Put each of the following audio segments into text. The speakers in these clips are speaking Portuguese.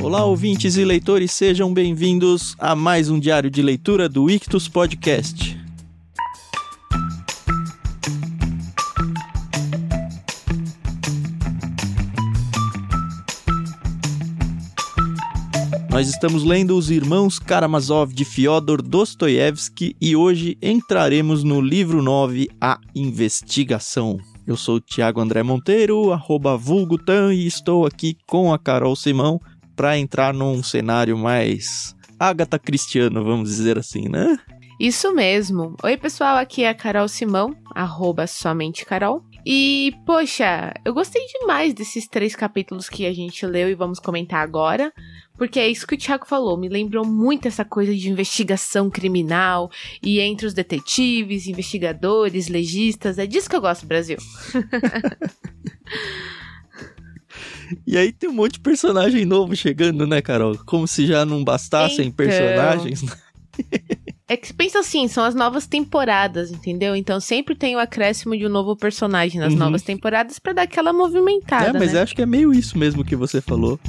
Olá, ouvintes e leitores, sejam bem-vindos a mais um diário de leitura do Ictus Podcast. Nós estamos lendo Os Irmãos Karamazov de Fyodor Dostoiévski e hoje entraremos no livro 9, A Investigação. Eu sou o Thiago André Monteiro, arroba vulgutan, e estou aqui com a Carol Simão para entrar num cenário mais Agatha Cristiano, vamos dizer assim, né? Isso mesmo. Oi, pessoal, aqui é a Carol Simão, arroba somente Carol. E, poxa, eu gostei demais desses três capítulos que a gente leu e vamos comentar agora, porque é isso que o Thiago falou, me lembrou muito essa coisa de investigação criminal e entre os detetives, investigadores, legistas, é disso que eu gosto, Brasil. E aí tem um monte de personagem novo chegando, né, Carol? Como se já não bastassem Então. personagens. É que pensa assim, são as novas temporadas, entendeu? Então sempre tem o acréscimo de um novo personagem nas Uhum. novas temporadas pra dar aquela movimentada, É, mas né? acho que é meio isso mesmo que você falou.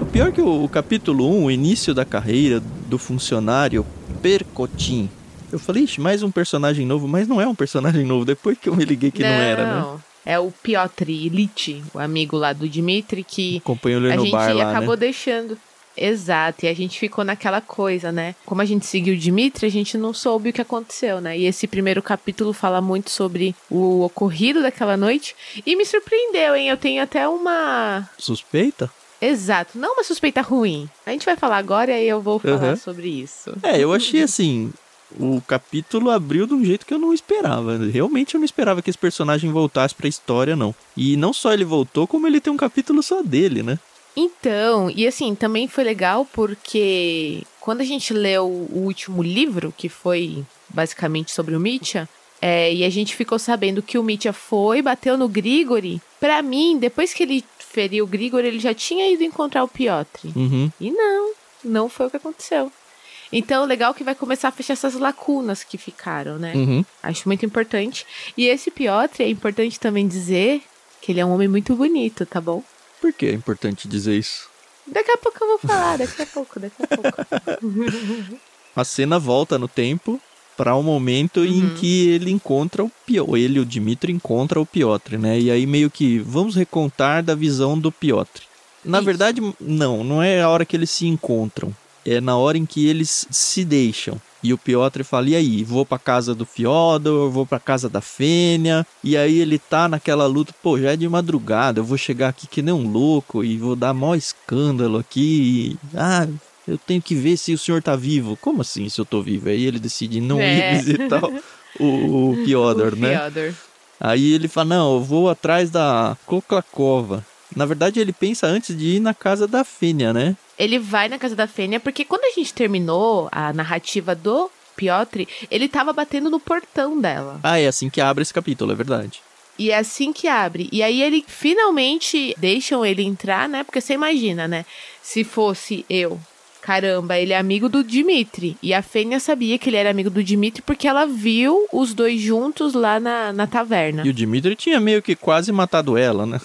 O pior que o, o capítulo 1, o início da carreira do funcionário Percotin. Eu falei, ixi, mais um personagem novo, mas não é um personagem novo, depois que eu me liguei que não, era, né? Não, É o Piotr Illich, o amigo lá do Dmitri, que Acompanhou ele a no gente bar lá, acabou né? deixando. Exato, e a gente ficou naquela coisa, né? Como a gente seguiu o Dimitri, a gente não soube o que aconteceu, né? E esse primeiro capítulo fala muito sobre o ocorrido daquela noite. E me surpreendeu, hein? Eu tenho até uma. Suspeita? Exato, não uma suspeita ruim. A gente vai falar agora e aí eu vou falar Uhum. sobre isso. É, eu achei assim. O capítulo abriu de um jeito que eu não esperava. Realmente eu não esperava que esse personagem voltasse pra história, não. E não só ele voltou, como ele tem um capítulo só dele, né? Então, e assim, também foi legal porque quando a gente leu o último livro, que foi basicamente sobre o Mitya, é, e a gente ficou sabendo que o Mitya foi, bateu no Grigori, pra mim, depois que ele feriu o Grigori, ele já tinha ido encontrar o Piotr. Uhum. E não, não foi o que aconteceu. Então, legal que vai começar a fechar essas lacunas que ficaram, né? Uhum. Acho muito importante. E esse Piotr, é importante também dizer que ele é um homem muito bonito, tá bom? Por que é importante dizer isso? Daqui a pouco eu vou falar, daqui a pouco, daqui a pouco. A cena volta no tempo para o momento em Uhum. que ele encontra o Piotr. Ele, o Dimitri, encontra o Piotr, né? E aí meio que vamos recontar da visão do Piotr. Na Isso. verdade, não, não é a hora que eles se encontram. É na hora em que eles se deixam. E o Piotr fala: e aí, vou pra casa do Fyodor, vou pra casa da Fênia. E aí ele tá naquela luta: pô, já é de madrugada, eu vou chegar aqui que nem um louco e vou dar maior escândalo aqui. E, ah, eu tenho que ver se o senhor tá vivo. Como assim, se eu tô vivo? Aí ele decide não É. ir visitar o, o Piotr, O né? Fyodor. Aí ele fala: Não, eu vou atrás da Koklakova. Na verdade, ele pensa antes de ir na casa da Fênia, né? Ele vai na casa da Fênia, porque quando a gente terminou a narrativa do Piotr, ele tava batendo no portão dela. Ah, é assim que abre esse capítulo, é verdade. E é assim que abre. E aí ele finalmente deixam ele entrar, né? Porque você imagina, né? Se fosse eu, caramba, ele é amigo do Dimitri. E a Fênia sabia que ele era amigo do Dimitri porque ela viu os dois juntos lá na, na taverna. E o Dimitri tinha meio que quase matado ela, né?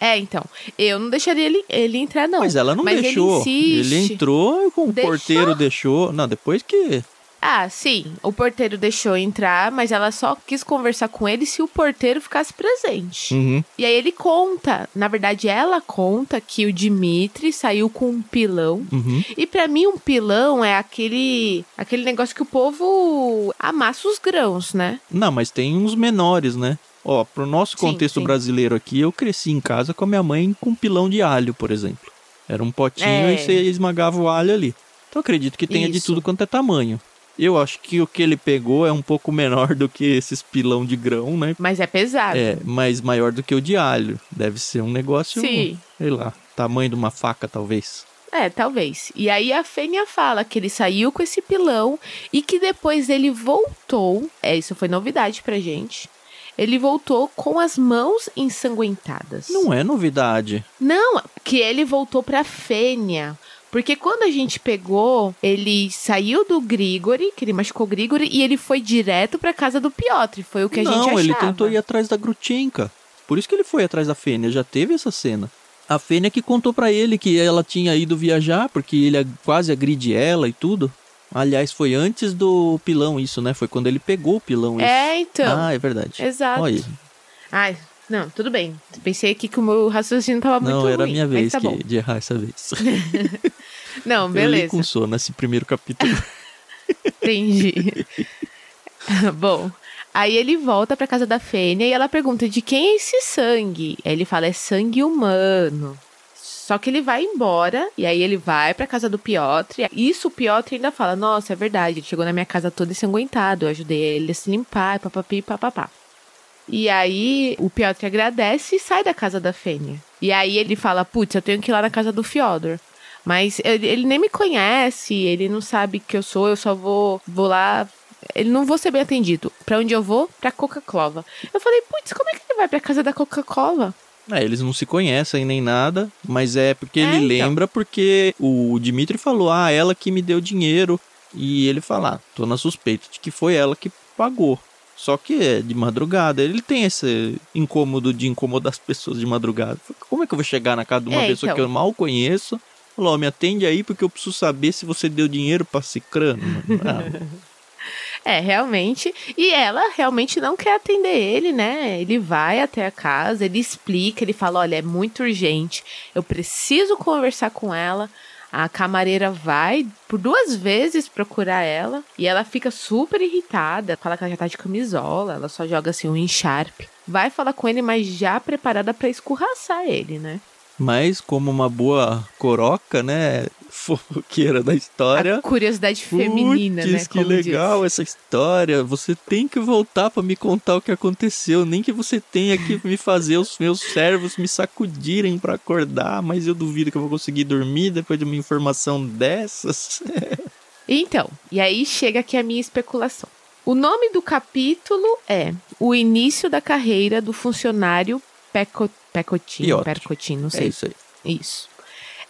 É, então. Eu não deixaria ele, ele entrar, não. Mas ela não Mas deixou. Ele, insiste. entrou com o Deixou? porteiro deixou. Não, depois que. Ah, sim. O porteiro deixou entrar, mas ela só quis conversar com ele se o porteiro ficasse presente. Uhum. E aí ele conta, na verdade ela conta que o Dimitri saiu com um pilão. Uhum. E pra mim um pilão é aquele aquele negócio que o povo amassa os grãos, né? Não, mas tem uns menores, né? Ó, pro nosso Sim, contexto sim. brasileiro aqui, eu cresci em casa com a minha mãe com um pilão de alho, por exemplo. Era um potinho É. e você esmagava o alho ali. Então eu acredito que tenha de Isso. tudo quanto é tamanho. Eu acho que o que ele pegou é um pouco menor do que esses pilão de grão, né? Mas é pesado. É, mas maior do que o de alho. Deve ser um negócio, Sim. sei lá, tamanho de uma faca, talvez. É, talvez. E aí a Fênia fala que ele saiu com esse pilão e que depois ele voltou. É, isso foi novidade pra gente. Ele voltou com as mãos ensanguentadas. Não é novidade. Não, que ele voltou pra Fênia. Porque quando a gente pegou, ele saiu do Grigori, que ele machucou o Grigori, e ele foi direto pra casa do Piotr. Foi o que a não, gente achava. ele tentou ir atrás da Grutchenka. Por isso que ele foi atrás da Fênia. Já teve essa cena. A Fênia que contou para ele que ela tinha ido viajar, porque ele quase agride ela e tudo. Aliás, foi antes do pilão isso, né? Foi quando ele pegou o pilão isso. É, então. Ah, é verdade. Exato. Olha. Ai, não, tudo bem. Pensei aqui que o meu raciocínio tava muito Não, ruim. era a minha vez tá que, de errar essa vez. não, Eu beleza. com sono esse primeiro capítulo. Entendi. Bom, aí ele volta pra casa da Fênia e ela pergunta de quem é esse sangue. Aí ele fala, é sangue humano. Só que ele vai embora, e aí ele vai pra casa do Piotr. Isso o Piotr ainda fala: Nossa, é verdade, ele chegou na minha casa todo ensanguentado. Eu ajudei ele a se limpar, papapi, papapá. E aí o Piotr agradece e sai da casa da Fênia. E aí ele fala: Putz, eu tenho que ir lá na casa do Fyodor. Mas ele, nem me conhece, ele não sabe que eu sou, eu só vou, vou lá. Ele não vou ser bem atendido. Pra onde eu vou? Pra Coca-Cola. Eu falei, putz, como é que ele vai pra casa da Coca-Cola? É, eles não se conhecem nem nada, mas é porque É, ele então. lembra porque o Dimitri falou, ah, ela que me deu dinheiro. E ele fala, ah, tô na suspeita de que foi ela que pagou. Só que é de madrugada. Ele tem esse incômodo de incomodar as pessoas de madrugada. Como é que eu vou chegar na casa de uma É, pessoa então. que eu mal conheço? Falou, me atende aí porque eu preciso saber se você deu dinheiro pra Cicrano. mano." Ah, É, realmente. E ela realmente não quer atender ele, né? Ele vai até a casa, ele explica, ele fala: olha, é muito urgente, eu preciso conversar com ela. A camareira vai por duas vezes procurar ela e ela fica super irritada, fala que ela já tá de camisola, ela só joga assim um encharpe. Vai falar com ele, mas já preparada pra escorraçar ele, né? Mas como uma boa coroca, né, fofoqueira da história... A curiosidade feminina, Puts, né? que legal diz. essa história. Você tem que voltar pra me contar o que aconteceu. Nem que você tenha que me fazer os meus servos me sacudirem pra acordar, mas eu duvido que eu vou conseguir dormir depois de uma informação dessas. Então, e aí chega aqui a minha especulação. O nome do capítulo é O Início da Carreira do Funcionário Peco, Pecotin, Piotr. Percotin, não É sei. isso aí. Isso.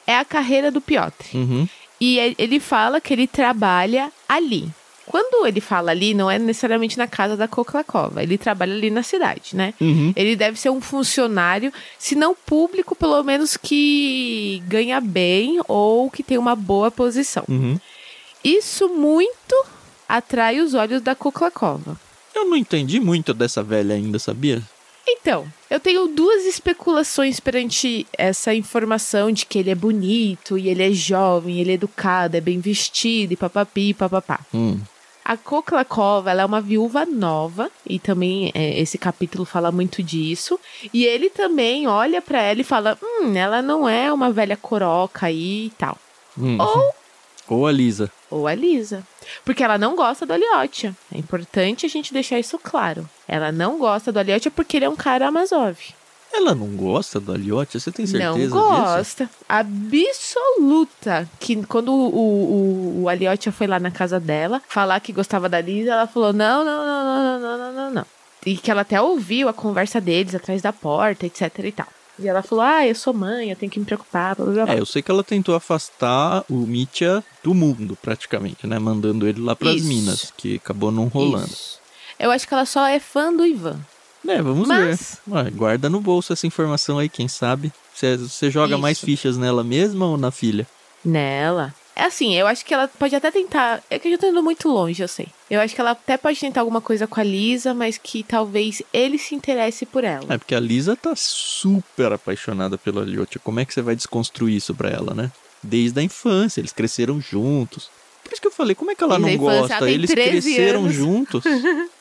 É a carreira do Piotr. Uhum. E e- ele fala que ele trabalha ali. Quando ele fala ali, não é necessariamente na casa da Koklakova. Ele trabalha ali na cidade, né? Uhum. Ele deve ser um funcionário, se não público, pelo menos que ganha bem ou que tem uma boa posição. Uhum. Isso muito atrai os olhos da Koklakova. Eu não entendi muito dessa velha ainda, sabia? Então, eu tenho duas especulações perante essa informação de que ele é bonito, e ele é jovem, ele é educado, é bem vestido, e papapi, papapá. Hum. A Koklakova, ela é uma viúva nova, e também é, esse capítulo fala muito disso. E ele também olha pra ela e fala: Hum, ela não é uma velha coroca aí e tal. Hum. Ou Ou a Lisa. ou a Lisa. Porque ela não gosta do Aliotia. É importante a gente deixar isso claro. Ela não gosta do Aliotia porque ele é um cara Amazov. Ela não gosta do Aliotti? Você tem certeza não disso? gosta. Absoluta. Que quando o, o, o Aliotia foi lá na casa dela falar que gostava da Lisa, ela falou: não, não, não, não, não, não, não, não. E que ela até ouviu a conversa deles atrás da porta, etc e tal. E ela falou: ah, eu sou mãe, eu tenho que me preocupar, blá blá blá. É, eu sei que ela tentou afastar o Mitya do mundo, praticamente, né? Mandando ele lá pras Isso. minas, que acabou não rolando. Isso. Eu acho que ela só é fã do Ivan. É, vamos Mas- ver. Ué, guarda no bolso essa informação aí, quem sabe. Você, joga mais Isso. fichas nela mesma ou na filha? Nela. É assim, eu acho que ela pode até tentar. É que eu já tô indo muito longe, eu sei. Eu acho que ela até pode tentar alguma coisa com a Lisa, mas que talvez ele se interesse por ela. É, porque a Lisa tá super apaixonada pelo Aliotti. Como é que você vai desconstruir isso pra ela, né? Desde a infância, eles cresceram juntos. Por isso que eu falei, como é que ela Desde não infância, ela gosta? tem Eles 13 cresceram anos. juntos.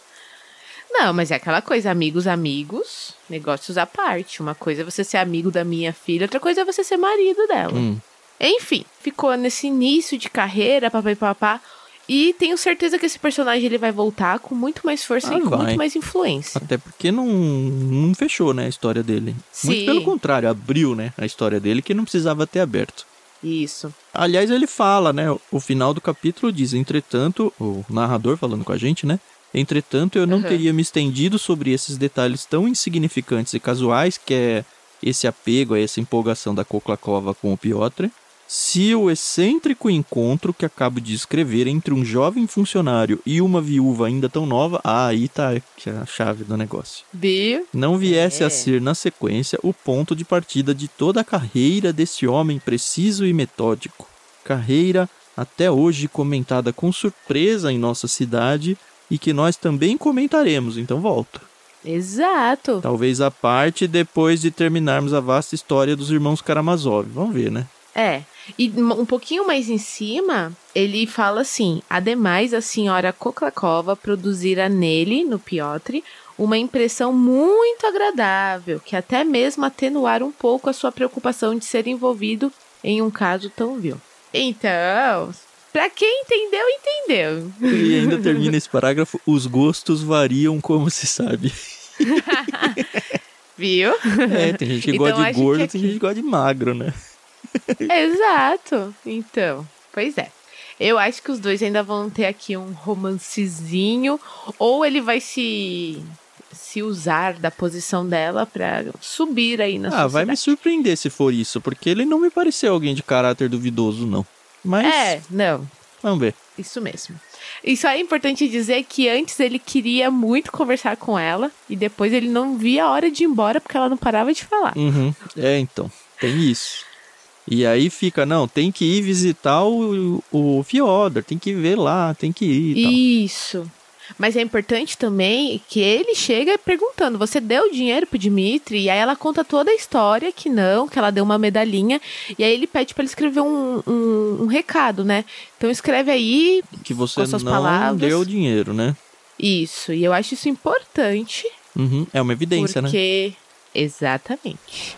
Não, mas é aquela coisa, amigos, amigos, negócios à parte. Uma coisa é você ser amigo da minha filha, outra coisa é você ser marido dela. Hum. Enfim, ficou nesse início de carreira, papai papá. E tenho certeza que esse personagem ele vai voltar com muito mais força Ah, e com vai. muito mais influência. Até porque não, não fechou, né, a história dele. Muito Sim. pelo contrário, abriu, né, a história dele que não precisava ter aberto. Isso. Aliás, ele fala, né? O final do capítulo diz: entretanto, o narrador falando com a gente, né? Entretanto, eu não Uhum. teria me estendido sobre esses detalhes tão insignificantes e casuais que é esse apego, essa empolgação da Koklakova com o Piotr, Se o excêntrico encontro que acabo de escrever entre um jovem funcionário e uma viúva ainda tão nova, ah, aí tá a chave do negócio. Viu? Não viesse É. a ser na sequência o ponto de partida de toda a carreira desse homem preciso e metódico. Carreira até hoje comentada com surpresa em nossa cidade e que nós também comentaremos, então volta. Exato. Talvez a parte depois de terminarmos a vasta história dos irmãos Karamazov. Vamos ver, né? É. E um pouquinho mais em cima, ele fala assim: ademais, a senhora Koklakova produzira nele, no Piotr, uma impressão muito agradável, que até mesmo atenuar um pouco a sua preocupação de ser envolvido em um caso tão vil. Então, pra quem entendeu, entendeu. E ainda termina esse parágrafo: os gostos variam, como se sabe. Viu? É, tem gente que Então, gosta de gordo, aqui- tem gente que gosta de magro, né? Exato. Então, pois é. Eu acho que os dois ainda vão ter aqui um romancezinho, ou ele vai se se usar da posição dela pra subir aí na Ah, vai me sociedade. surpreender se for isso, porque ele não me pareceu alguém de caráter duvidoso, não. Mas, É, não, vamos ver. isso mesmo. E só é importante dizer que antes ele queria muito conversar com ela e depois ele não via a hora de ir embora porque ela não parava de falar. Uhum. É, então, tem isso. E aí fica, não, tem que ir visitar o, o Fyodor, tem que ver lá, tem que ir e tal. Isso. Mas é importante também que ele chega perguntando: você deu dinheiro pro Dimitri? E aí ela conta toda a história que não, que ela deu uma medalhinha. E aí ele pede pra ele escrever um, um, um recado, né? Então escreve aí Que você não palavras. deu dinheiro, né? isso. E eu acho isso importante. Uhum. É uma evidência, né? porque. Exatamente.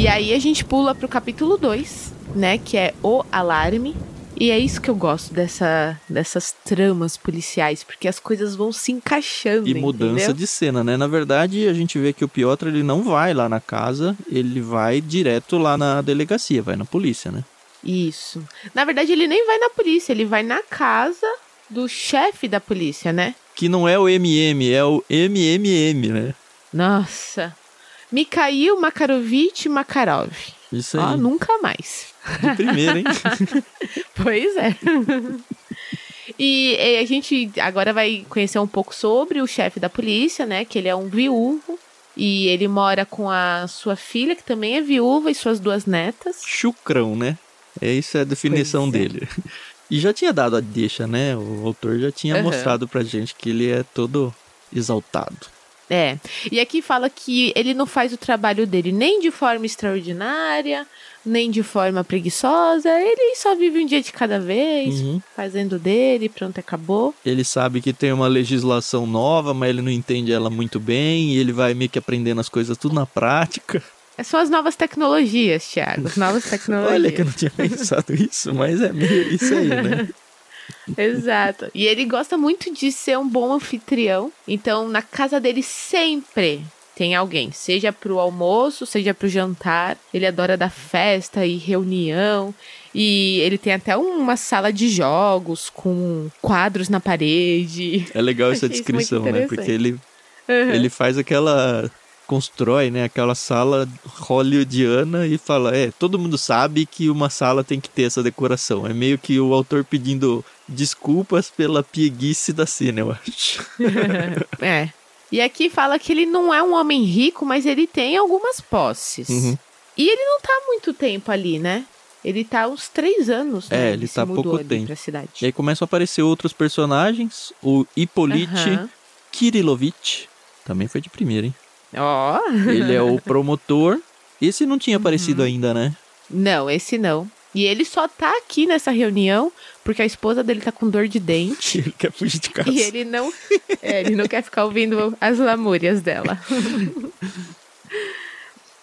E aí a gente pula pro capítulo 2, né? Que é o alarme. E é isso que eu gosto dessa, dessas tramas policiais, porque as coisas vão se encaixando. E mudança entendeu? de cena, né? Na verdade, a gente vê que o Piotr ele não vai lá na casa, ele vai direto lá na delegacia, vai na polícia, né? Isso. Na verdade, ele nem vai na polícia, ele vai na casa do chefe da polícia, né? Que não é o MM, é o MMM, né? Nossa. Mikhail Makarovich Makarov. Isso aí. Ó, nunca mais. De primeira, hein? Pois é. E, e a gente agora vai conhecer um pouco sobre o chefe da polícia, né? Que ele é um viúvo. E ele mora com a sua filha, que também é viúva, e suas duas netas. Chucrão, né? É isso é a definição Pois é. dele. E já tinha dado a deixa, né? O autor já tinha Aham. mostrado pra gente que ele é todo exaltado. É. E aqui fala que ele não faz o trabalho dele nem de forma extraordinária, nem de forma preguiçosa. Ele só vive um dia de cada vez, Uhum. fazendo dele, pronto, acabou. Ele sabe que tem uma legislação nova, mas ele não entende ela muito bem, e ele vai meio que aprendendo as coisas tudo na prática. São as novas tecnologias, Thiago. As novas tecnologias. Olha que eu não tinha pensado isso, mas é meio isso aí, né? Exato. E ele gosta muito de ser um bom anfitrião. Então, na casa dele sempre tem alguém, seja pro almoço, seja pro jantar. Ele adora dar festa e reunião. E ele tem até uma sala de jogos com quadros na parede. É legal essa descrição, né? Porque ele, Uhum. ele faz aquela. Constrói, né? Aquela sala hollywoodiana e fala: é, todo mundo sabe que uma sala tem que ter essa decoração. É meio que o autor pedindo desculpas pela pieguice da cena, eu acho. é. E aqui fala que ele não é um homem rico, mas ele tem algumas posses. Uhum. E ele não tá há muito tempo ali, né? Ele tá há uns três anos, né? É, ele se tá pouco tempo. E aí começam a aparecer outros personagens. O Hippolyte Aham. Kirilovich. Também foi de primeira, hein? Ó. Ele é o promotor. Esse não tinha Uhum. aparecido ainda, né? Não, esse não. E ele só tá aqui nessa reunião porque a esposa dele tá com dor de dente. Ele quer fugir de casa. E ele não, é, ele não quer ficar ouvindo as lamúrias dela.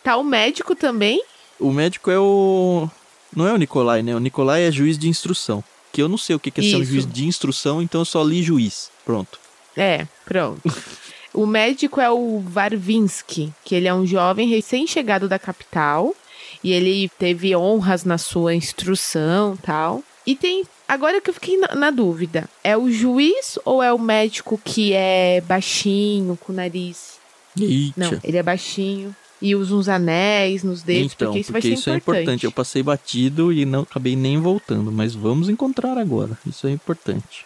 tá o médico também. O médico é o. Não é o Nicolai, né? O Nicolai é juiz de instrução. Que eu não sei o que é ser um Isso. juiz de instrução, então eu só li juiz. Pronto. É, pronto. O médico é o Varvinsky, que ele é um jovem recém-chegado da capital e ele teve honras na sua instrução tal. E tem. Agora que eu fiquei na, na dúvida: é o juiz ou é o médico que é baixinho, com nariz? Eita. Não, ele é baixinho. e usa uns anéis nos dedos, então, porque isso porque vai ser isso importante. é importante. Eu passei batido e não acabei nem voltando, mas vamos encontrar agora. Isso é importante.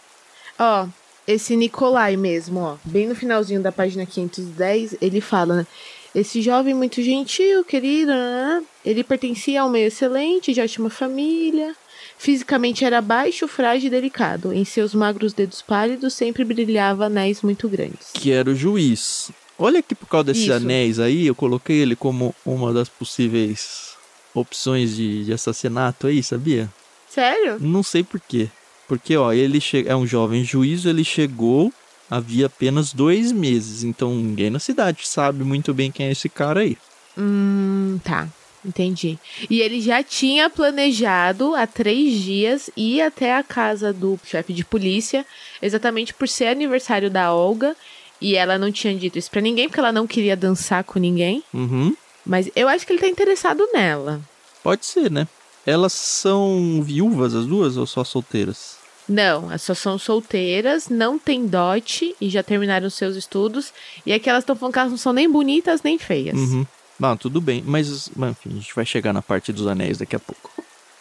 Ó, esse Nicolai mesmo, ó, bem no finalzinho da página 510, ele fala, né? Esse jovem muito gentil, querido, né? ele pertencia a um meio excelente, de ótima família. Fisicamente era baixo, frágil e delicado. Em seus magros dedos pálidos sempre brilhava anéis muito grandes. Que era o juiz. Olha que por causa desses Isso. anéis aí, eu coloquei ele como uma das possíveis opções de, de assassinato aí, sabia? Sério? Não sei por quê. Porque, ó, ele é um jovem juiz, ele chegou havia apenas dois meses. Então ninguém na cidade sabe muito bem quem é esse cara aí. Hum, tá. Entendi. E ele já tinha planejado há três dias ir até a casa do chefe de polícia, exatamente por ser aniversário da Olga. E ela não tinha dito isso pra ninguém, porque ela não queria dançar com ninguém. Uhum. Mas eu acho que ele tá interessado nela. Pode ser, né? Elas são viúvas as duas ou só solteiras? Não, elas só são solteiras, não tem dote e já terminaram seus estudos. E aqui elas estão falando que elas não são nem bonitas nem feias. Uhum. Não, tudo bem. Mas, mas, enfim, a gente vai chegar na parte dos anéis daqui a pouco.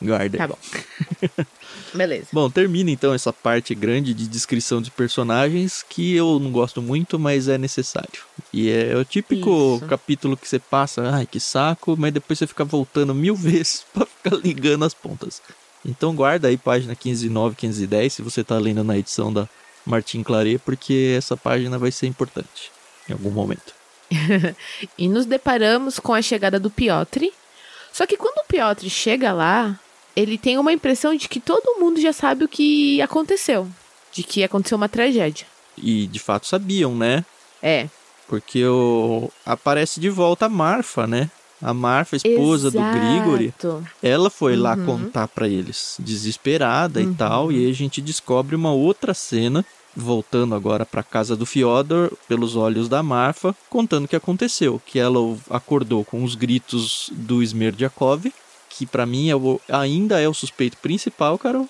Guarda. Tá bom. Beleza. Bom, termina então essa parte grande de descrição de personagens que eu não gosto muito, mas é necessário. E é o típico Isso. capítulo que você passa, ai que saco, mas depois você fica voltando mil vezes pra ficar ligando as pontas. Então guarda aí página 509, 510, se você tá lendo na edição da Martin Claret, porque essa página vai ser importante em algum momento. E nos deparamos com a chegada do Piotr. Só que quando o Piotr chega lá, ele tem uma impressão de que todo mundo já sabe o que aconteceu. De que aconteceu uma tragédia. E de fato sabiam, né? É. Porque o... aparece de volta a Marfa, né? A Marfa, esposa do Grigori, Exato. ela foi lá Uhum. contar pra eles, desesperada Uhum. e tal, e aí a gente descobre uma outra cena, voltando agora pra casa do Fyodor, pelos olhos da Marfa, contando o que aconteceu, que ela acordou com os gritos do Smerdyakov, que pra mim é o- ainda é o suspeito principal, Carol.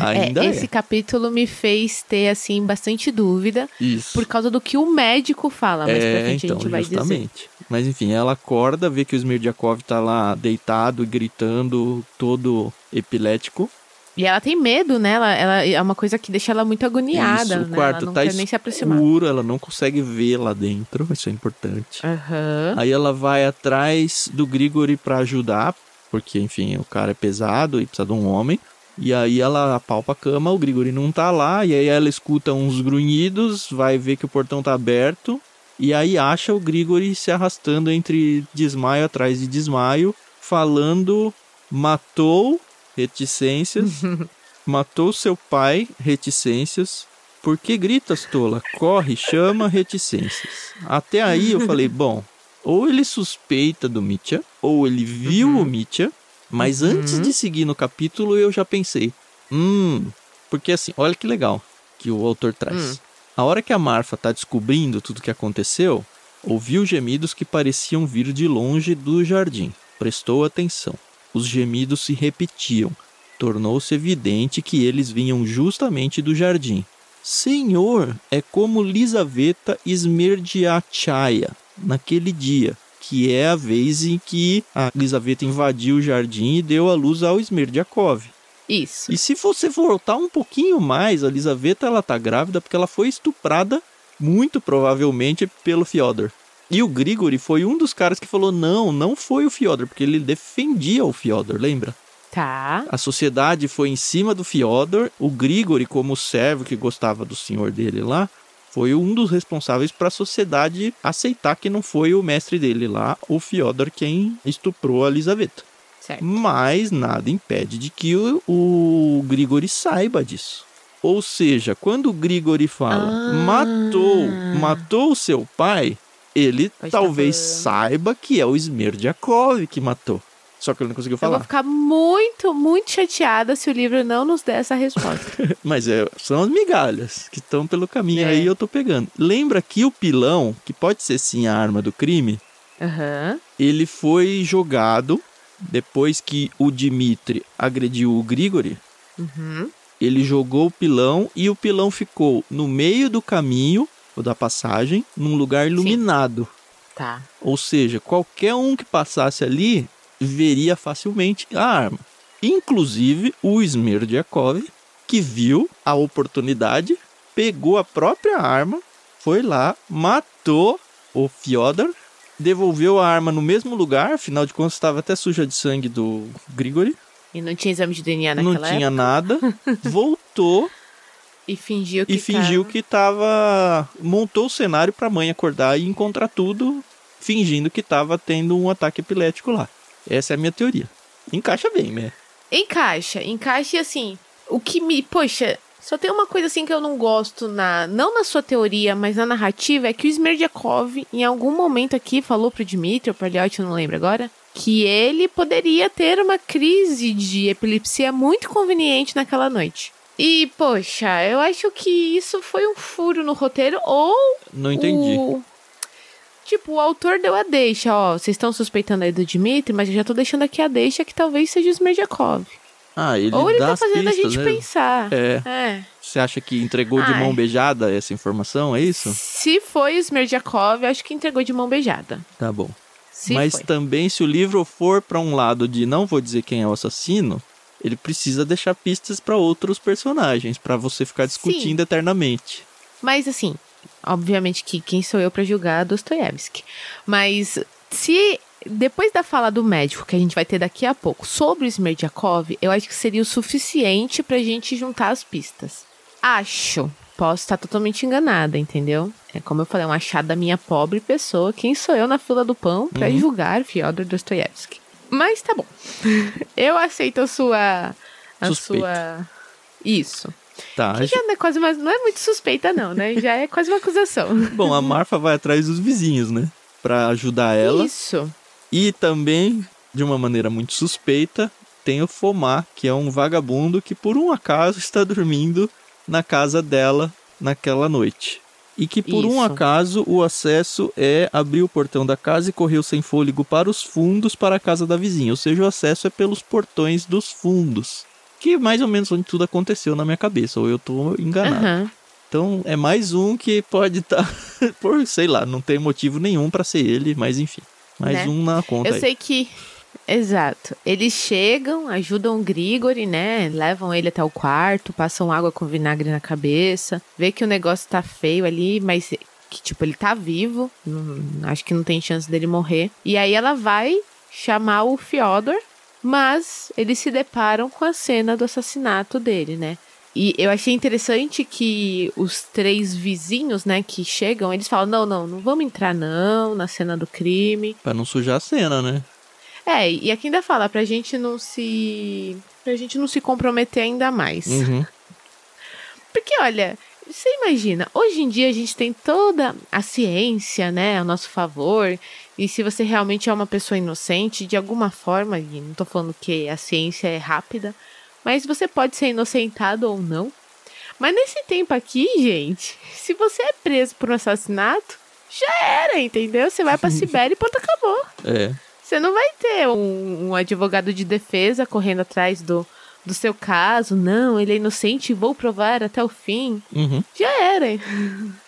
Ainda é, é. esse capítulo me fez ter, assim, bastante dúvida. Isso. Por causa do que o médico fala. Mas pra é, frente então, a gente vai dizer. justamente. Mas enfim, ela acorda, vê que o Smerdyakov tá lá deitado e gritando, todo epilético. E ela tem medo, né? Ela, ela- é uma coisa que deixa ela muito agoniada. Isso, o né? quarto ela não tá quer nem se aproximar. escuro, ela não consegue ver lá dentro, isso é importante. Aham. Aí ela vai atrás do Grigori pra ajudar, porque enfim, o cara é pesado e precisa de um homem. E aí ela apalpa a cama, o Grigori não tá lá, e aí ela escuta uns grunhidos, vai ver que o portão tá aberto, e aí acha o Grigori se arrastando entre desmaio atrás de desmaio, falando: matou reticências, matou seu pai, reticências. Por que gritas, tola? Corre, chama, reticências. Até aí eu falei, bom, ou ele suspeita do Mitya, ou ele viu Uhum. o Mitya, mas antes de seguir no capítulo eu já pensei, hum, porque assim, olha que legal que o autor traz. Hum. A hora que a Marfa tá descobrindo tudo que aconteceu, ouviu gemidos que pareciam vir de longe do jardim. Prestou atenção. Os gemidos se repetiam. Tornou-se evidente que eles vinham justamente do jardim. Senhor, é como Lisaveta Smerdiachaya, naquele dia, que é a vez em que a Lisaveta invadiu o jardim e deu a luz ao Smerdiakov. Isso. E se você voltar um pouquinho mais, a Lisaveta ela tá grávida porque ela foi estuprada, muito provavelmente, pelo Fyodor. E o Grigori foi um dos caras que falou: não, não foi o Fyodor, porque ele defendia o Fyodor, lembra? Tá. A sociedade foi em cima do Fyodor, o Grigori, como servo que gostava do senhor dele lá, foi um dos responsáveis para a sociedade aceitar que não foi o mestre dele lá, o Fyodor, quem estuprou a Lisaveta. Certo. Mas nada impede de que o, o Grigori saiba disso. Ou seja, quando o Grigori fala Ah. matou, matou o seu pai, ele Pode tá talvez saiba que é o Smerdyakov que matou. Só que ele não conseguiu Eu vou falar. ficar muito, muito chateada se o livro não nos der essa resposta. Mas é, são as migalhas que estão pelo caminho É. aí eu tô pegando. Lembra que o pilão, que pode ser sim a arma do crime, Aham. ele foi jogado depois que o Dmitri agrediu o Grigori. Uhum. Ele jogou o pilão e o pilão ficou no meio do caminho, ou da passagem, num lugar iluminado. tá. Ou seja, qualquer um que passasse ali veria facilmente a arma. Inclusive o Smerdyakov, que viu a oportunidade, pegou a própria arma, foi lá, matou o Fyodor, devolveu a arma no mesmo lugar, afinal de contas estava até suja de sangue do Grigori. E não tinha exame de DNA naquela Não tinha época? nada, voltou E fingiu que e fingiu tava- que tava. montou o cenário pra mãe acordar e encontrar tudo, fingindo que tava tendo um ataque epilético lá. Essa é a minha teoria. Encaixa bem, né? Encaixa, encaixa e assim, o que me. Poxa, só tem uma coisa assim que eu não gosto na. Não na sua teoria, mas na narrativa, é que o Smerdyakov, em algum momento aqui, falou pro Dmitry ou pro Elliot, eu não lembro agora, que ele poderia ter uma crise de epilepsia muito conveniente naquela noite. E, poxa, eu acho que isso foi um furo no roteiro, ou Não entendi. o... Tipo, o autor deu a deixa, ó. Vocês estão suspeitando aí do Dmitry, mas eu já tô deixando aqui a deixa que talvez seja o Smerdyakov. Ah, ele Ou ele dá tá fazendo a pistas, gente né? pensar. É. É. Você acha que entregou de Ai. mão beijada essa informação, é isso? Se foi eu acho que entregou de mão beijada. Tá bom. Se Mas foi. também, se o livro for pra um lado de não vou dizer quem é o assassino, ele precisa deixar pistas pra outros personagens, pra você ficar discutindo eternamente. Mas assim, obviamente que quem sou eu pra julgar Dostoiévski. Mas se depois da fala do médico que a gente vai ter daqui a pouco sobre o eu acho que seria o suficiente pra gente juntar as pistas. Acho. Posso estar totalmente enganada, entendeu? É como eu falei, um achado da minha pobre pessoa. Quem sou eu na fila do pão pra Uhum. julgar Fyodor Dostoiévski? Mas tá bom. eu aceito a sua. A Suspeita. sua. Isso. Tá. Que já não é quase mais. Não é muito suspeita, não, né? Já é quase uma acusação. Bom, a Marfa vai atrás dos vizinhos, né? Pra ajudar ela. Isso. E também, de uma maneira muito suspeita, tem o Fomar, que é um vagabundo que por um acaso está dormindo na casa dela naquela noite. E que por um Isso. acaso o acesso é abrir o portão da casa e correr sem fôlego para os fundos para a casa da vizinha. Ou seja, o acesso é pelos portões dos fundos. Que é mais ou menos onde tudo aconteceu na minha cabeça, ou eu tô enganado. Aham. Então é mais um que pode estar por, sei lá, não tem motivo nenhum pra ser ele, mas enfim. Mais Né? um na conta Eu aí. sei que. Exato. Eles chegam, ajudam o Grigori, né? Levam ele até o quarto, passam água com vinagre na cabeça, vê que o negócio tá feio ali, mas que, tipo, ele tá vivo. não- acho que não tem chance dele morrer. E aí ela vai chamar o Fyodor, mas eles se deparam com a cena do assassinato dele, né? E eu achei interessante que os três vizinhos, né, que chegam, eles falam: não, não, não vamos entrar, não, na cena do crime. Pra não sujar a cena, né? É, e aqui ainda fala pra gente não se. pra gente não se comprometer ainda mais. Uhum. Porque, olha, você imagina, hoje em dia a gente tem toda a ciência, né, a nosso favor. E se você realmente é uma pessoa inocente, de alguma forma, e não tô falando que a ciência é rápida, mas você pode ser inocentado ou não. Mas nesse tempo aqui, gente, se você é preso por um assassinato, já era, entendeu? Você vai pra Sibéria e ponto acabou. É. Você não vai ter um, um advogado de defesa correndo atrás do, do seu caso. Não, ele é inocente e vou provar até o fim. Uhum. Já era.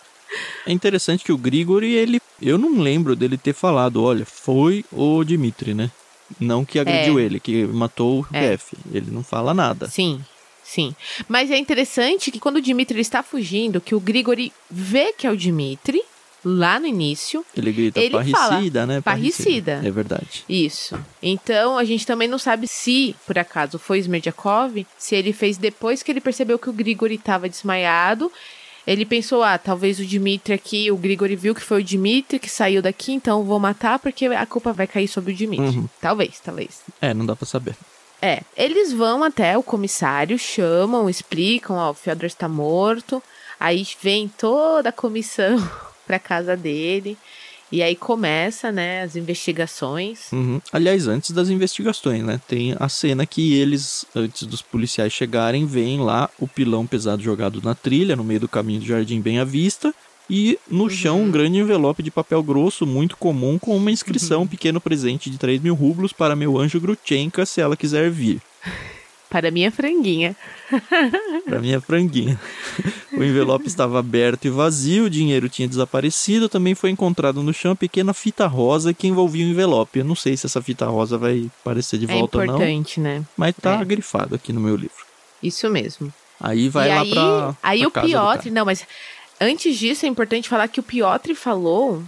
É interessante que o Grigori, ele. Eu não lembro dele ter falado, olha, foi o Dimitri, né? Não que agrediu É. ele, que matou o É. Jeff. Ele não fala nada. Sim, sim. Mas é interessante que quando o Dimitri está fugindo, que o Grigori vê que é o Dimitri, lá no início. Ele grita Ele parricida, né? "Parricida". É verdade. Isso. Então a gente também não sabe se, por acaso, foi Smerdyakov, se ele fez depois que ele percebeu que o Grigori estava desmaiado. Ele pensou, ah, talvez o Dimitri aqui, o Grigori viu que foi o Dimitri que saiu daqui, então vou matar porque a culpa vai cair sobre o Dimitri. Uhum. Talvez, talvez. É, não dá pra saber. É, eles vão até o comissário, chamam, explicam, ó, o Fyodor está morto. Aí vem toda a comissão pra casa dele. E aí começa, né, as investigações. Uhum. Aliás, antes das investigações, né? Tem a cena que eles, antes dos policiais chegarem, veem lá o pilão pesado jogado na trilha, no meio do caminho do jardim bem à vista. E no chão um grande envelope de papel grosso, muito comum, com uma inscrição, um pequeno presente de 3 mil rublos para meu anjo Grutchenka, se ela quiser vir. Para minha franguinha. Para minha franguinha. O envelope estava aberto e vazio, o dinheiro tinha desaparecido. Também foi encontrado no chão uma pequena fita rosa que envolvia o envelope. Eu não sei se essa fita rosa vai aparecer de É volta ou não. importante, né? Mas tá É. grifado aqui no meu livro. Isso mesmo. Aí vai e lá aí, pra. aí pra o Piotr, não, mas antes disso é importante falar que o Piotr falou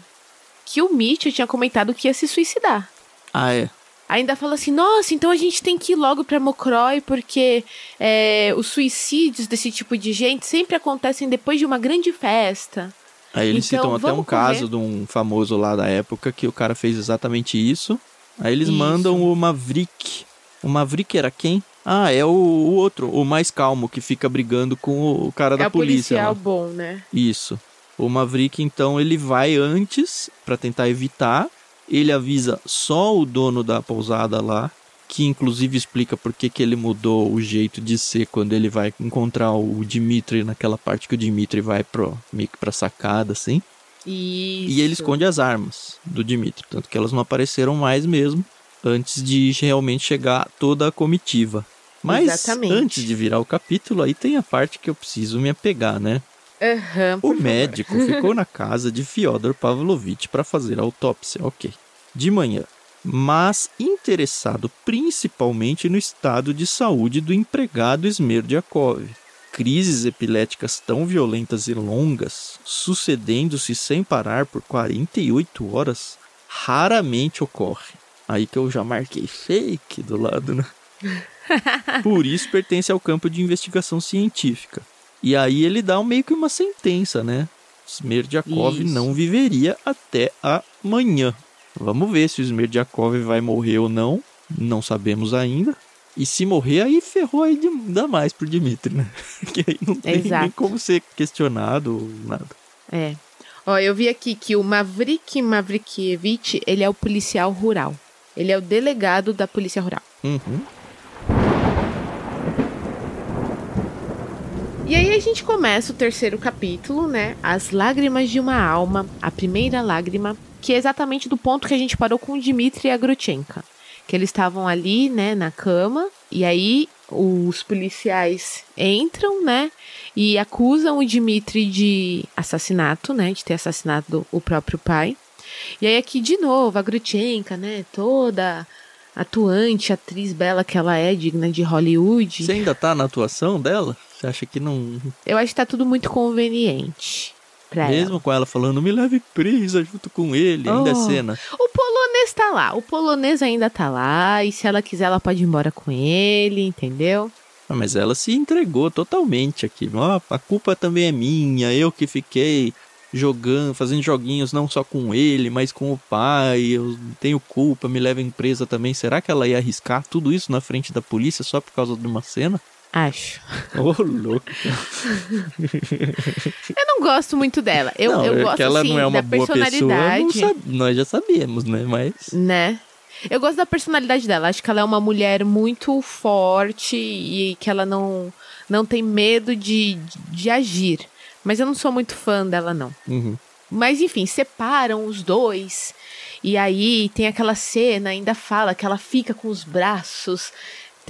que o Mitchell tinha comentado que ia se suicidar. Ah, é. Ainda falou assim, nossa, então a gente tem que ir logo pra Mocroy, porque é, os suicídios desse tipo de gente sempre acontecem depois de uma grande festa. Aí eles Então, citam até um vamos caso correr. de um famoso lá da época que o cara fez exatamente isso. Aí eles Isso. mandam o Maverick. O Maverick era quem? Ah, é o, o outro, o mais calmo, que fica brigando com o cara da é o polícia. policial lá. bom, né? Isso. O Maverick, então, ele vai antes pra tentar evitar. Ele avisa só o dono da pousada lá, que inclusive explica por que, que ele mudou o jeito de ser quando ele vai encontrar o Dimitri naquela parte que o Dimitri vai pro, meio que pra sacada, assim. Isso. E ele esconde as armas do Dimitri, tanto que elas não apareceram mais mesmo antes de realmente chegar toda a comitiva. Mas Exatamente. antes de virar o capítulo, aí tem a parte que eu preciso me apegar, né? Aham, O médico ficou na casa de Fyodor Pavlovich para fazer a autópsia, ok. De manhã. Mas interessado principalmente no estado de saúde do empregado Smerdiakov. Crises epiléticas tão violentas e longas, sucedendo-se sem parar por 48 horas, raramente ocorrem. Aí que eu já marquei fake do lado, né? Por isso pertence ao campo de investigação científica. E aí ele dá meio que uma sentença, né? Smerdiakov Isso. não viveria até amanhã. Vamos ver se o Smerdiakov vai morrer ou não. Não sabemos ainda. E se morrer, aí ferrou aí ainda mais pro Dmitry, né? Que aí não tem Exato. nem como ser questionado ou nada. É. Ó, eu vi aqui que o Mavrik Mavrikievich, ele é o policial rural. Ele é o delegado da polícia rural. Uhum. E aí a gente começa o terceiro capítulo, né? As lágrimas de uma alma, a primeira lágrima, que é exatamente do ponto que a gente parou com o Dmitry e a Grutchenka. Que eles estavam ali, né, na cama, e aí os policiais entram, né, e acusam o Dmitry de assassinato, né, de ter assassinado o próprio pai. E aí aqui de novo a Grutchenka, né, toda atuante, atriz bela que ela é, digna de Hollywood. Você ainda tá na atuação dela? Você acha que não. Eu acho que tá tudo muito conveniente pra Mesmo com ela falando, me leve presa junto com ele, ainda é Oh. cena. ela. O polonês tá lá. O polonês ainda tá lá. E se ela quiser, ela pode ir embora com ele, entendeu? Ah, mas ela se entregou totalmente aqui. A culpa também é minha, eu que fiquei jogando, fazendo joguinhos não só com ele, mas com o pai. Eu tenho culpa, me leva presa também. Será que ela ia arriscar tudo isso na frente da polícia só por causa de uma cena? Acho. Ô, louco. Eu não gosto muito dela. Eu, não, eu é gosto que ela assim, não é uma da boa pessoa, personalidade. sab- nós já sabemos, né? Mas Né? Eu gosto da personalidade dela. Acho que ela é uma mulher muito forte e que ela não, não tem medo de, de agir. Mas eu não sou muito fã dela, não. uhum. Mas enfim, separam os dois. E aí tem aquela cena, ainda fala que ela fica com os braços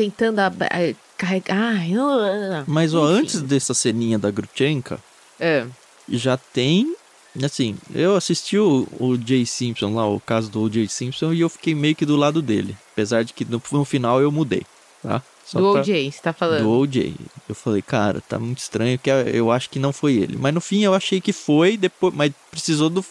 tentando eh, carregar. Ai, Mas ó, enfim. antes dessa ceninha da Grutchenka, É. já tem. Assim, eu assisti o, o Jay Simpson lá, o caso do Jay Simpson, e eu fiquei meio que do lado dele. Apesar de que no, no final eu mudei, tá? Só do pra- OJ, você tá falando? Do OJ. Eu falei, cara, tá muito estranho, que eu acho que não foi ele. Mas no fim eu achei que foi, depois, mas precisou do,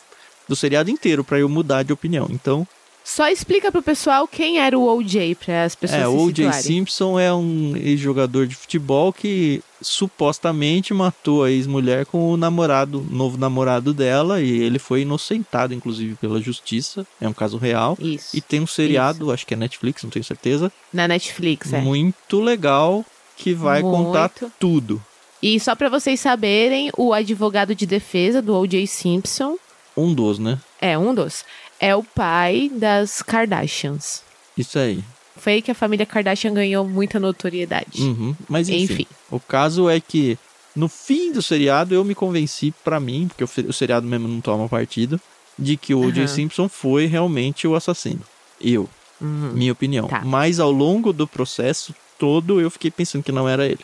do seriado inteiro pra eu mudar de opinião. Então, Só explica pro pessoal quem era o OJ para as pessoas é, se o O.J. Simpson é um ex-jogador de futebol que supostamente matou a ex-mulher com o namorado, novo namorado dela, e ele foi inocentado, inclusive, pela justiça. É um caso real. Isso. E tem um seriado, acho que é Netflix, não tenho certeza, Na Netflix, é. muito legal que vai contar Muito. tudo. E só pra vocês saberem, o advogado de defesa do O.J. Simpson Um dos, né? é um dos. É o pai das Kardashians. Isso aí. Foi aí que a família Kardashian ganhou muita notoriedade. Uhum. Mas enfim, Enfim. o caso é que no fim do seriado eu me convenci pra mim, porque o seriado mesmo não toma partido, de que o O.J. Simpson foi realmente o assassino. Eu, Uhum. minha opinião. Tá. Mas ao longo do processo, todo eu fiquei pensando que não era ele.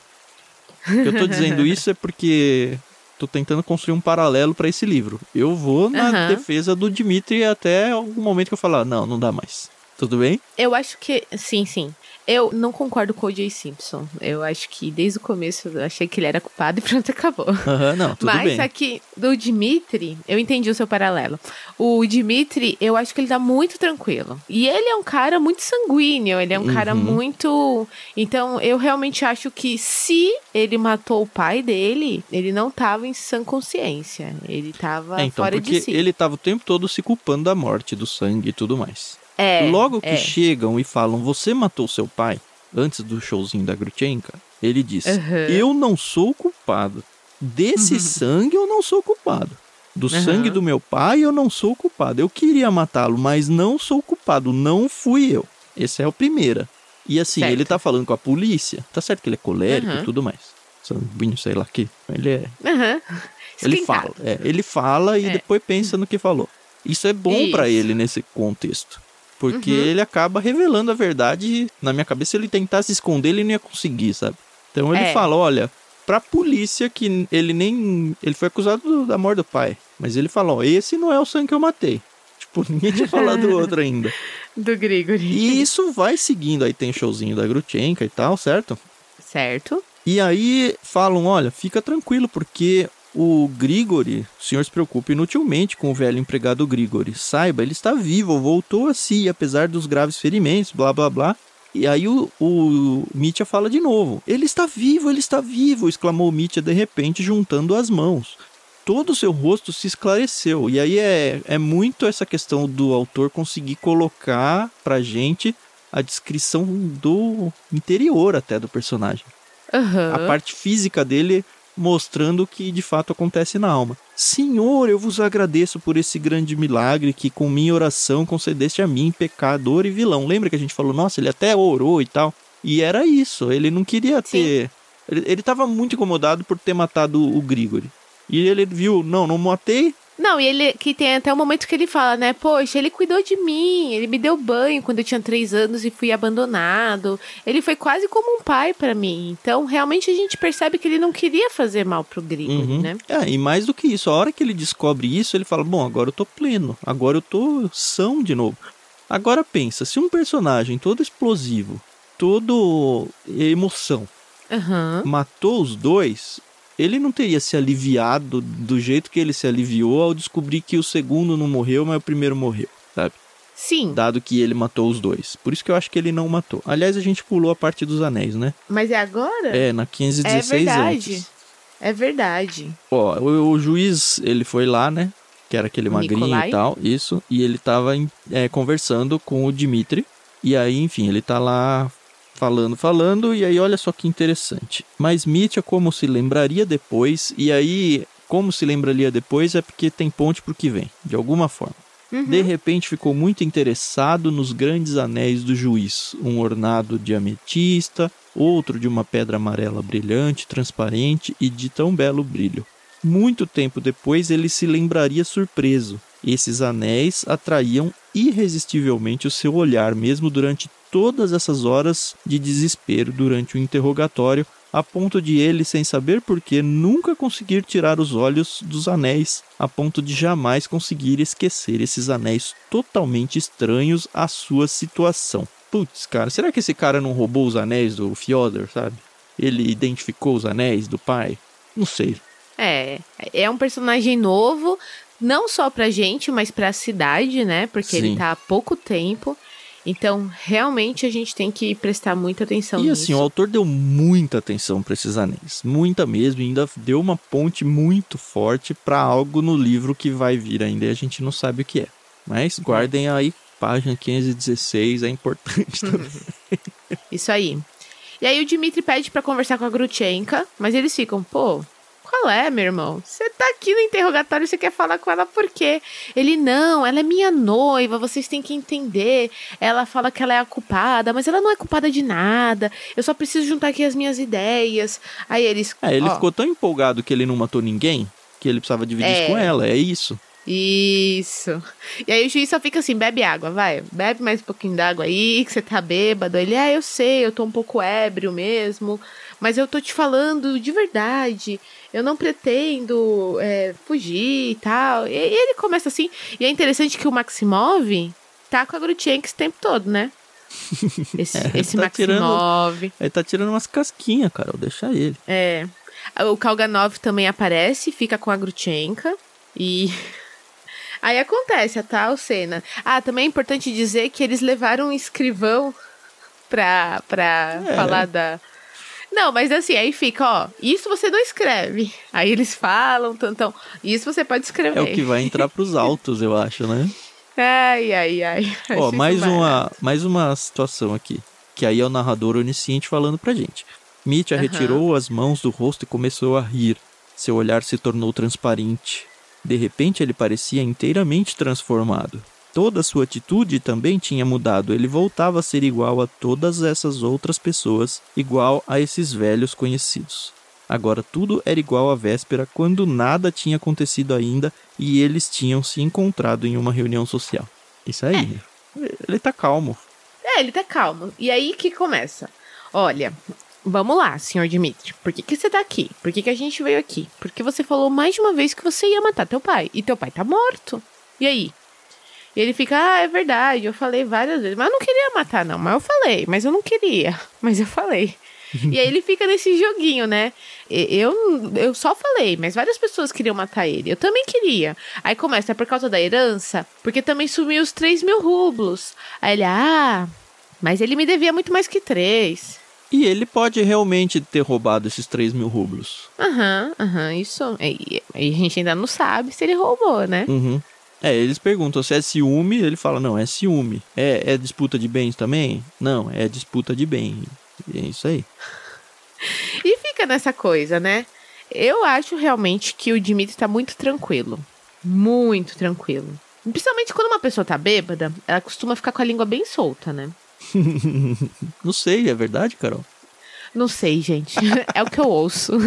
Eu tô dizendo isso é porque tô tentando construir um paralelo para esse livro. Eu vou na Aham. defesa do Dimitri até algum momento que eu falar, não, não dá mais. Tudo bem? Eu acho que. Sim, sim. Eu não concordo com o Jay Simpson. Eu acho que desde o começo eu achei que ele era culpado e pronto, acabou. Aham, não, tudo Mas bem. aqui, do Dimitri, eu entendi o seu paralelo. O Dimitri, eu acho que ele tá muito tranquilo. E ele é um cara muito sanguíneo, ele é um cara Uhum. muito. Então, eu realmente acho que se ele matou o pai dele, ele não tava em sã consciência. Ele tava É, então, fora porque de si. ele tava o tempo todo se culpando da morte, do sangue e tudo mais. É, Logo que é. chegam e falam, você matou seu pai, antes do showzinho da Grutchenka, ele diz, Aham. eu não sou o culpado. Desse sangue eu não sou culpado. Do Aham. sangue do meu pai eu não sou culpado. Eu queria matá-lo, mas não sou culpado. Não fui eu. Essa é a primeira. E assim, Certo. ele tá falando com a polícia. Tá certo que ele é colérico e tudo mais. Sanguíneo, sei lá que. Ele é ele fala, é, ele fala e É. depois pensa no que falou. Isso é bom Isso. ele nesse contexto. Porque Uhum. ele acaba revelando a verdade. Na minha cabeça, se ele tentasse esconder, ele não ia conseguir, sabe? Então ele É. fala: olha, pra polícia que ele nem. Ele foi acusado do- da morte do pai. Mas ele fala: ó, esse não é o sangue que eu matei. Tipo, ninguém tinha falado do outro ainda. Do Grigori. E isso vai seguindo. Aí tem showzinho da Grutchenka e tal, certo? Certo? E aí falam, olha, fica tranquilo, porque o Grigori, o senhor se preocupa inutilmente com o velho empregado Grigori. Saiba, ele está vivo, voltou a si, apesar dos graves ferimentos, blá blá blá. E aí o, o Mitya fala de novo. Ele está vivo, ele está vivo, exclamou Mitya de repente, juntando as mãos. Todo o seu rosto se esclareceu. E aí é, é muito essa questão do autor conseguir colocar pra gente a descrição do interior até do personagem Aham. a parte física dele mostrando o que de fato acontece na alma. Senhor, eu vos agradeço por esse grande milagre que com minha oração concedeste a mim, pecador e vilão. Lembra que a gente falou, nossa, ele até orou e tal? E era isso, ele não queria Sim. ter. Ele, ele tava muito incomodado por ter matado o Grigori. E ele viu, não, não matei. Não, e ele que tem até o momento que ele fala, né? Poxa, ele cuidou de mim, ele me deu banho quando eu tinha três anos e fui abandonado. Ele foi quase como um pai pra mim. Então, realmente a gente percebe que ele não queria fazer mal pro Grigori, Uhum. né? É, e mais do que isso, a hora que ele descobre isso, ele fala: Bom, agora eu tô pleno, agora eu tô são de novo. Agora pensa, se um personagem todo explosivo, todo emoção, Aham. matou os dois, ele não teria se aliviado do jeito que ele se aliviou ao descobrir que o segundo não morreu, mas o primeiro morreu, sabe? Sim, Dado que ele matou os dois. Por isso que eu acho que ele não matou. Aliás, a gente pulou a parte dos anéis, né? mas é agora? É, na 1516 É verdade. antes. É verdade. Ó, o, o juiz, ele foi lá, né? Que era aquele magrinho e tal, isso. E ele tava é, conversando com o Dimitri. E aí, enfim, ele tá lá falando, falando. E aí, olha só que interessante. Mas Mitya, como se lembraria depois. E aí, como se lembraria depois, é porque tem ponte pro que vem, de alguma forma. Uhum. De repente ficou muito interessado nos grandes anéis do juiz, um ornado de ametista, outro de uma pedra amarela brilhante, transparente e de tão belo brilho. Muito tempo depois ele se lembraria surpreso. Esses anéis atraíam irresistivelmente o seu olhar, mesmo durante todas essas horas de desespero durante o interrogatório, a ponto de ele, sem saber porquê, nunca conseguir tirar os olhos dos anéis, a ponto de jamais conseguir esquecer esses anéis totalmente estranhos à sua situação. Putz, cara, será que esse cara não roubou os anéis do Fyodor, sabe? Ele identificou os anéis do pai? Não sei. É, é um personagem novo, não só pra gente, mas pra cidade, né? Porque Sim. ele tá há pouco tempo. Então, realmente a gente tem que prestar muita atenção E nisso. assim, o autor deu muita atenção para esses anéis, muita mesmo, e ainda deu uma ponte muito forte para algo no livro que vai vir ainda, e a gente não sabe o que é. Mas guardem aí, página 516, é importante também. Isso aí. E aí o Dimitri pede pra conversar com a Grutchenka, mas eles ficam, pô, qual é, meu irmão? Você tá aqui no interrogatório você quer falar com ela por quê? Ele, não, ela é minha noiva, vocês têm que entender. Ela fala que ela é a culpada, mas ela não é culpada de nada. Eu só preciso juntar aqui as minhas ideias. Aí eles. É, ele ó, ficou tão empolgado que ele não matou ninguém, que ele precisava dividir É. isso com ela, é isso. Isso. E aí o juiz só fica assim, bebe água, vai, bebe mais um pouquinho d'água aí, que você tá bêbado. Ele, ah, eu sei, eu tô um pouco ébrio mesmo, mas eu tô te falando de verdade, eu não pretendo é, fugir e tal. E, e ele começa assim, e é interessante que o Maximov tá com a Grutchenko esse tempo todo, né? Esse, É, esse tá Maximov. Ele tá tirando umas casquinhas, Carol, deixa ele. É. O Kalganov também aparece, fica com a Grutchenka e. Aí acontece a tal cena. Ah, também é importante dizer que eles levaram um escrivão pra, pra É. falar da. Não, mas assim, aí fica, ó, isso você não escreve. Aí eles falam, tantão, isso você pode escrever. É o que vai entrar pros altos, eu acho, né? Ai, ai, ai. Ó, mais barato. uma, mais uma situação aqui. Que aí é o narrador onisciente falando pra gente. Mitya Aham. retirou as mãos do rosto e começou a rir. Seu olhar se tornou transparente. De repente ele parecia inteiramente transformado. Toda a sua atitude também tinha mudado. Ele voltava a ser igual a todas essas outras pessoas, igual a esses velhos conhecidos. Agora tudo era igual à véspera, quando nada tinha acontecido ainda e eles tinham se encontrado em uma reunião social. Isso aí. Ele tá calmo. É, ele tá calmo. E aí que começa? Olha, vamos lá, senhor Dimitri. Por que, que você tá aqui? Por que, que a gente veio aqui? Porque você falou mais de uma vez que você ia matar teu pai. E teu pai tá morto. E aí? E ele fica, ah, é verdade, eu falei várias vezes. Mas eu não queria matar, não. Mas eu falei, mas eu não queria. Mas eu falei. e aí ele fica nesse joguinho, né? Eu, eu só falei, mas várias pessoas queriam matar ele. Eu também queria. Aí começa, é por causa da herança? Porque também sumiu os 3 mil rublos. Aí ele, ah, mas ele me devia muito mais que três. E ele pode realmente ter roubado esses 3 mil rublos. Aham, aham, isso. E, e a gente ainda não sabe se ele roubou, né? Uhum. É, eles perguntam se é ciúme, ele fala, não, é ciúme. É, é disputa de bens também? Não, é disputa de bem. É isso aí. E fica nessa coisa, né? Eu acho realmente que o Dimitri tá muito tranquilo. Muito tranquilo. Principalmente quando uma pessoa tá bêbada, ela costuma ficar com a língua bem solta, né? Não sei, é verdade, Carol? Não sei, gente. é o que eu ouço.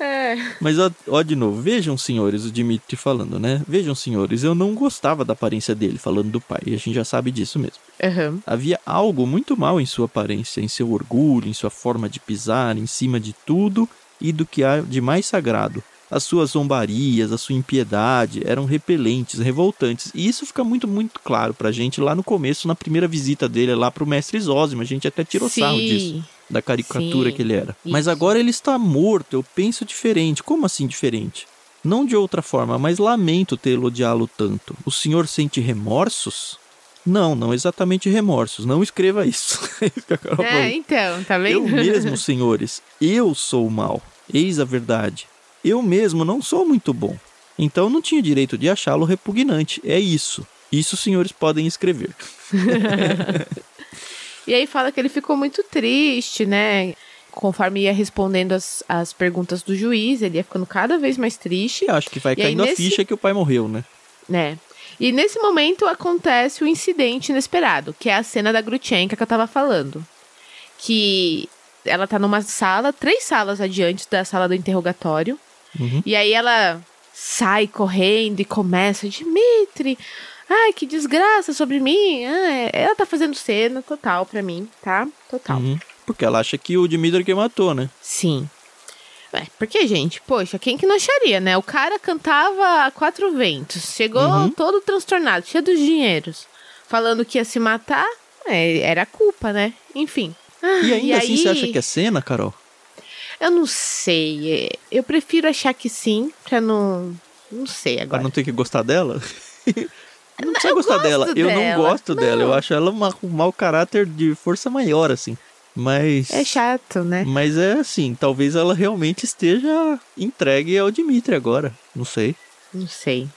é. Mas ó, ó, de novo, vejam, senhores, o Dimitri falando, né? Vejam, senhores, eu não gostava da aparência dele, falando do pai, e a gente já sabe disso mesmo. Aham. Havia algo muito mal em sua aparência, em seu orgulho, em sua forma de pisar em cima de tudo e do que há de mais sagrado. As suas zombarias, a sua impiedade eram repelentes, revoltantes. E isso fica muito, muito claro pra gente lá no começo, na primeira visita dele lá pro mestre Zósimo. A gente até tirou sarro disso Sim. Da caricatura Sim, que ele era. Mas isso. agora ele está morto, eu penso diferente. Como assim diferente? Não de outra forma, mas lamento tê-lo odiá-lo tanto. O senhor sente remorsos? Não, não exatamente remorsos. Não escreva isso. É É, então, tá Eu vendo? mesmo, senhores, eu sou o mal. Eis a verdade. Eu mesmo não sou muito bom. Então não tinha direito de achá-lo repugnante. É isso. Isso os senhores podem escrever. E aí fala que ele ficou muito triste, né? Conforme ia respondendo as, as perguntas do juiz, ele ia ficando cada vez mais triste, E acho que vai E aí, caindo a nesse- ficha que o pai morreu, né? né? E nesse momento acontece o incidente inesperado, que é a cena da Grutchenka que eu tava falando. Que ela tá numa sala, três salas adiante da sala do interrogatório. Uhum. E aí ela sai correndo e começa, Dimitri, ai, que desgraça sobre mim. Ah, é- ela tá fazendo cena total pra mim, tá? Total. Uhum. Porque ela acha que o Dimitri que matou, né? Sim. É, porque, gente, poxa, quem que não acharia, né? O cara cantava a quatro ventos, chegou Uhum. todo transtornado, cheio dos dinheiros, falando que ia se matar, é, era culpa, né? Enfim. Ah, E ainda assim, aí, você acha que é cena, Carol? Eu não sei. Eu prefiro achar que sim, pra não. Não sei Pra agora. não ter que gostar dela? não precisa gostar gosto dela. Eu não dela. gosto dela. Eu Não. acho ela uma, um mau caráter de força maior, assim. Mas. É chato, né? Mas é assim, talvez ela realmente esteja entregue ao Dimitri agora. Não sei. Não sei.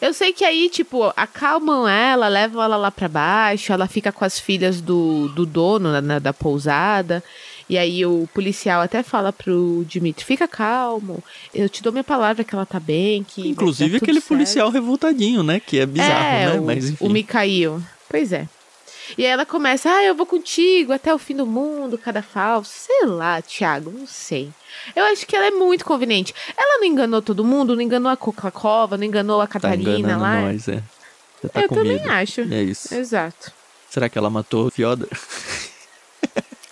Eu sei que aí, tipo, acalmam ela, levam ela lá pra baixo, ela fica com as filhas do, do dono né, da, da pousada. E aí o policial até fala pro Dimitri, fica calmo, eu te dou minha palavra que ela tá bem, que. Inclusive aquele certo." policial revoltadinho, né? Que é bizarro, é, né? O, Mas enfim. o Mikhail. Pois é. E aí ela começa, ah, eu vou contigo até o fim do mundo, cada falso. Sei lá, Thiago, não sei. Eu acho que ela é muito conveniente. Ela não enganou todo mundo, não enganou a Coca-Cola, não enganou a Tá Catarina enganando lá. nós, é. Tá eu também acho. É isso. Exato. Será que ela matou o Fioda?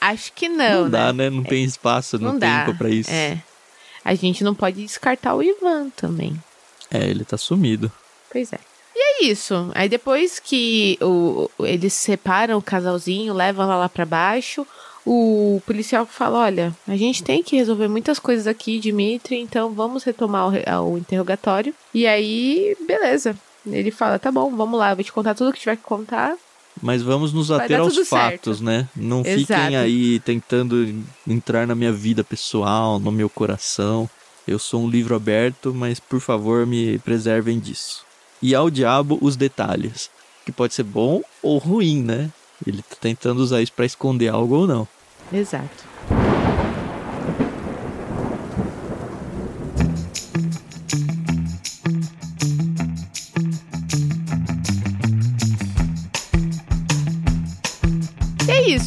Acho que não, dá, né? né? Não tem espaço, não, Não dá. tempo pra isso. É. A gente não pode descartar o Ivan também. É, ele tá sumido. Pois é. E é isso. Aí depois que o, eles separam o casalzinho, levam ela lá pra baixo, o policial fala: Olha, a gente tem que resolver muitas coisas aqui, Dimitri, então vamos retomar o, o interrogatório. E aí, beleza. Ele fala: Tá bom, vamos lá, eu vou te contar tudo que tiver que contar. Mas vamos nos ater aos fatos, né? Não Exato. fiquem aí tentando entrar na minha vida pessoal, no meu coração. Eu sou um livro aberto, mas por favor me preservem disso. E ao diabo os detalhes, que pode ser bom ou ruim, né? Ele tá tentando usar isso pra esconder algo ou não. Exato.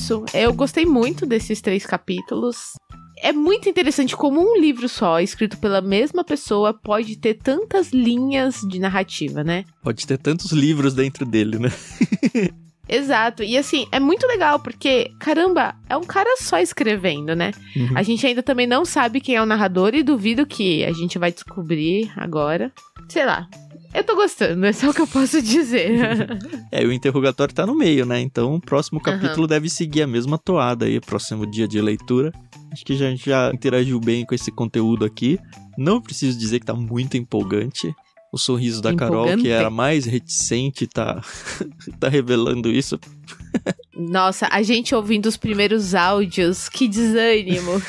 Isso. Eu gostei muito desses três capítulos. É muito interessante como um livro só, escrito pela mesma pessoa, pode ter tantas linhas de narrativa, né? Pode ter tantos livros dentro dele, né? Exato. E assim, é muito legal porque, caramba, é um cara só escrevendo, né? Uhum. A gente ainda também não sabe quem é o narrador e duvido que a gente vai descobrir agora. Sei lá. Eu tô gostando, é só o que eu posso dizer. É, e o interrogatório tá no meio, né? Então o próximo capítulo deve seguir a mesma toada aí, próximo dia de leitura. Acho que já- a gente já interagiu bem com esse conteúdo aqui. Não preciso dizer que tá muito empolgante. O sorriso da Carol, que era mais reticente, tá, tá revelando isso. Nossa, a gente ouvindo os primeiros áudios, que desânimo.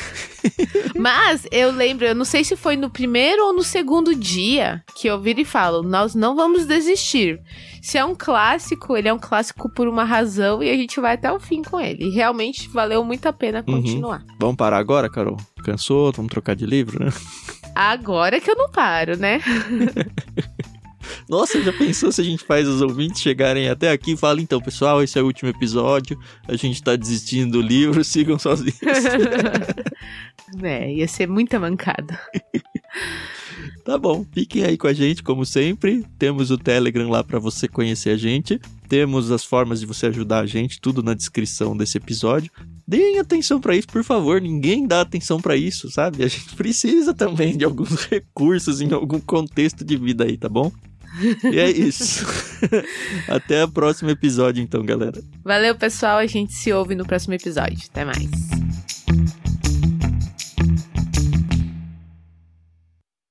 Mas eu lembro, eu não sei se foi no primeiro ou no segundo dia que eu viro e falo: nós não vamos desistir. Se é um clássico, ele é um clássico por uma razão e a gente vai até o fim com ele. Realmente valeu muito a pena Uhum. continuar. Vamos parar agora, Carol? Cansou? Vamos trocar de livro, né? Agora que eu não paro, né? Nossa, já pensou se a gente faz os ouvintes chegarem até aqui e fala, então, pessoal, esse é o último episódio, a gente tá desistindo do livro, sigam sozinhos. é, ia ser muita mancada. Tá bom, fiquem aí com a gente, como sempre. Temos o Telegram lá pra você conhecer a gente. Temos as formas de você ajudar a gente, tudo na descrição desse episódio. Deem atenção pra isso, por favor. Ninguém dá atenção pra isso, sabe? A gente precisa também de alguns recursos em algum contexto de vida aí, tá bom? E é isso. Até o próximo episódio, então, galera. Valeu, pessoal. A gente se ouve no próximo episódio. Até mais.